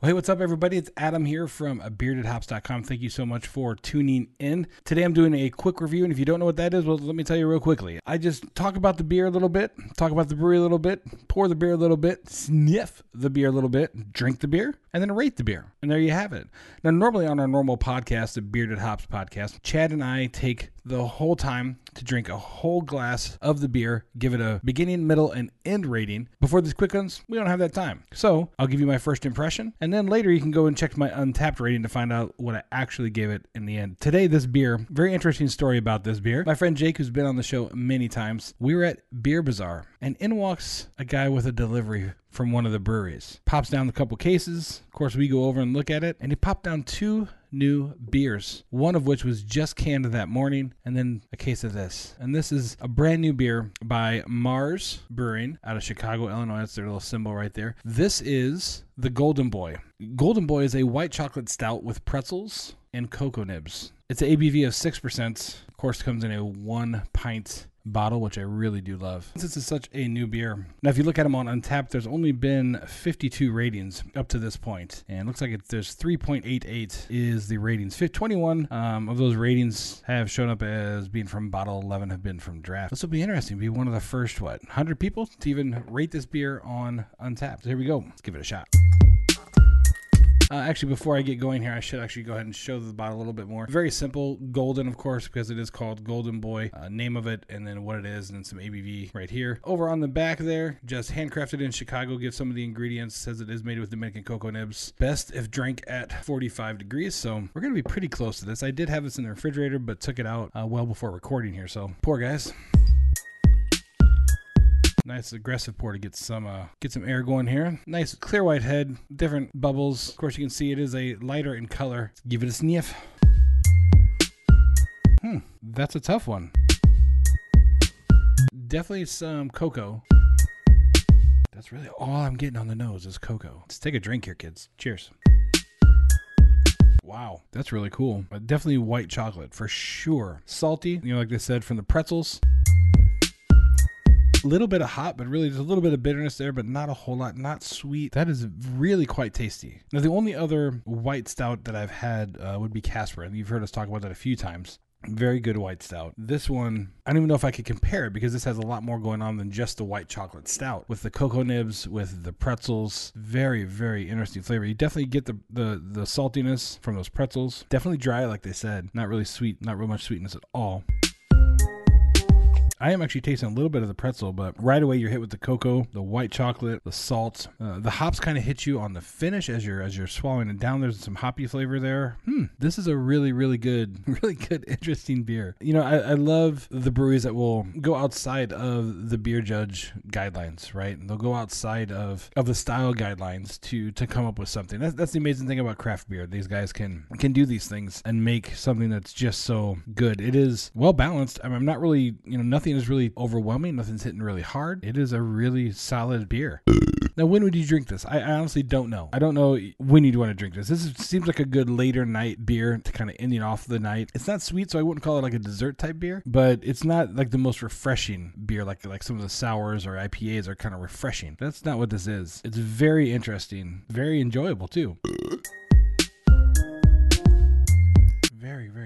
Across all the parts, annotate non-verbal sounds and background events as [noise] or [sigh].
Well, hey, what's up, everybody? It's Adam here from beardedhops.com. Thank you so much for tuning in. Today I'm doing a quick review, and if you don't know what that is, well, let me tell you real quickly. I just talk about the beer a little bit, talk about the brewery a little bit, pour the beer a little bit, sniff the beer a little bit, drink the beer, and then rate the beer. And there you have it. Now, normally on our normal podcast, the Bearded Hops podcast, Chad and I take the whole time to drink a whole glass of the beer, give it a beginning, middle, and end rating. Before these quick ones, we don't have that time. So I'll give you my first impression, and then later you can go and check my Untappd rating to find out what I actually gave it in the end. Today, this beer, very interesting story about this beer. My friend Jake, who's been on the show many times, we were at Beer Bazaar, and in walks a guy with a delivery from one of the breweries. Pops down a couple cases. Of course, we go over and look at it, and he popped down two new beers, one of which was just canned that morning, and then a case of this. And this is a brand new beer by Marz Brewing out of Chicago, Illinois. That's their little symbol right there. This is the Golden Boy. Golden Boy is a white chocolate stout with pretzels and cocoa nibs. It's an ABV of 6%. Of course, comes in a one pint bottle, which I really do love. Since this is such a new beer. Now, if you look at them on Untappd, there's only been 52 ratings up to this point, and it looks like it, there's 3.88 is the ratings. 21 um, of those ratings have shown up as being from bottle 11 have been from draft. This will be interesting. Be one of the first what 100 people to even rate this beer on Untappd. So here we go. Let's give it a shot. Uh, actually, before I get going here, I should actually go ahead and show the bottle a little bit more. Very simple, golden, of course, because it is called Golden Boy. Uh, name of it, and then what it is, and then some ABV right here. Over on the back there, just handcrafted in Chicago. Give some of the ingredients. Says it is made with Dominican cocoa nibs. Best if drank at 45 degrees. So we're gonna be pretty close to this. I did have this in the refrigerator, but took it out uh, well before recording here. So pour guys nice aggressive pour to get some uh, get some air going here. Nice clear white head, different bubbles. Of course, you can see it is a lighter in color. Let's give it a sniff. Hmm, that's a tough one. Definitely some cocoa. That's really all I'm getting on the nose is cocoa. Let's take a drink here, kids. Cheers. Wow, that's really cool. But definitely white chocolate for sure. Salty, you know, like they said, from the pretzels little bit of hot, but really there's a little bit of bitterness there, but not a whole lot. Not sweet. That is really quite tasty. Now, the only other white stout that I've had uh, would be Casper, and you've heard us talk about that a few times. Very good white stout. This one, I don't even know if I could compare it because this has a lot more going on than just the white chocolate stout. With the cocoa nibs, with the pretzels, very, very interesting flavor. You definitely get the, the, the saltiness from those pretzels. Definitely dry, like they said. Not really sweet, not real much sweetness at all. I am actually tasting a little bit of the pretzel, but right away you're hit with the cocoa, the white chocolate, the salt. Uh, the hops kind of hit you on the finish as you're as you're swallowing it down. There's some hoppy flavor there. Hmm, this is a really really good, [laughs] really good, interesting beer. You know, I, I love the breweries that will go outside of the beer judge guidelines, right? They'll go outside of of the style guidelines to to come up with something. That's that's the amazing thing about craft beer. These guys can can do these things and make something that's just so good. It is well balanced. I mean, I'm not really you know nothing nothing is really overwhelming. Nothing's hitting really hard. It is a really solid beer. Now, when would you drink this? I, honestly don't know. I don't know when you'd want to drink this. This is, seems like a good later night beer to kind of ending off the night. It's not sweet, so I wouldn't call it like a dessert type beer, but it's not like the most refreshing beer, like like some of the sours or IPAs are kind of refreshing. That's not what this is. It's very interesting, very enjoyable too.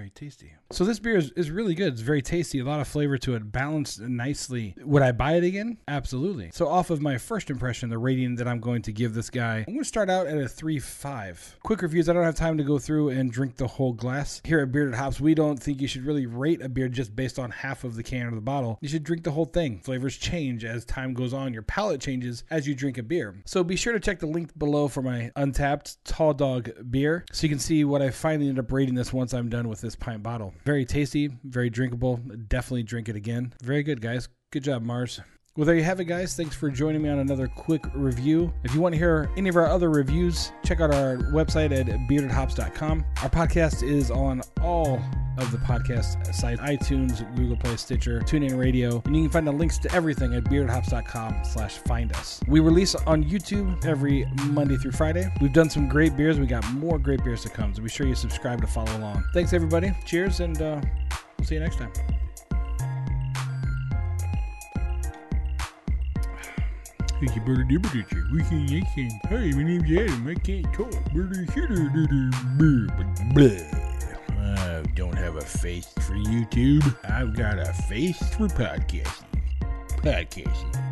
Very, tasty. So this beer is, is really good. It's very tasty. A lot of flavor to it, balanced nicely. Would I buy it again? Absolutely. So off of my first impression, the rating that I'm going to give this guy, I'm going to start out at a 3.5. Quick reviews. I don't have time to go through and drink the whole glass. Here at Bearded Hops, we don't think you should really rate a beer just based on half of the can or the bottle. You should drink the whole thing. Flavors change as time goes on. Your palate changes as you drink a beer. So be sure to check the link below for my Untappd Tall Dog beer so you can see what I finally end up rating this once I'm done with this pint bottle. Very tasty, very drinkable. Definitely drink it again. Very good, guys. Good job, Marz. Well, there you have it, guys. Thanks for joining me on another quick review. If you want to hear any of our other reviews, check out our website at beardedhops.com. Our podcast is on all of the podcast sites iTunes, Google Play, Stitcher, TuneIn Radio, and you can find the links to everything at beardedhops.com slash find us. We release on YouTube every Monday through Friday. We've done some great beers. We got more great beers to come, so be sure you subscribe to follow along. Thanks, everybody. Cheers, and uh, we'll see you next time. It's your brother Dibberdicher. We can, I can. Hi, my name's Adam. I can't talk. Brother shooter. I don't have a face for YouTube. I've got a face for podcasting. Podcasting.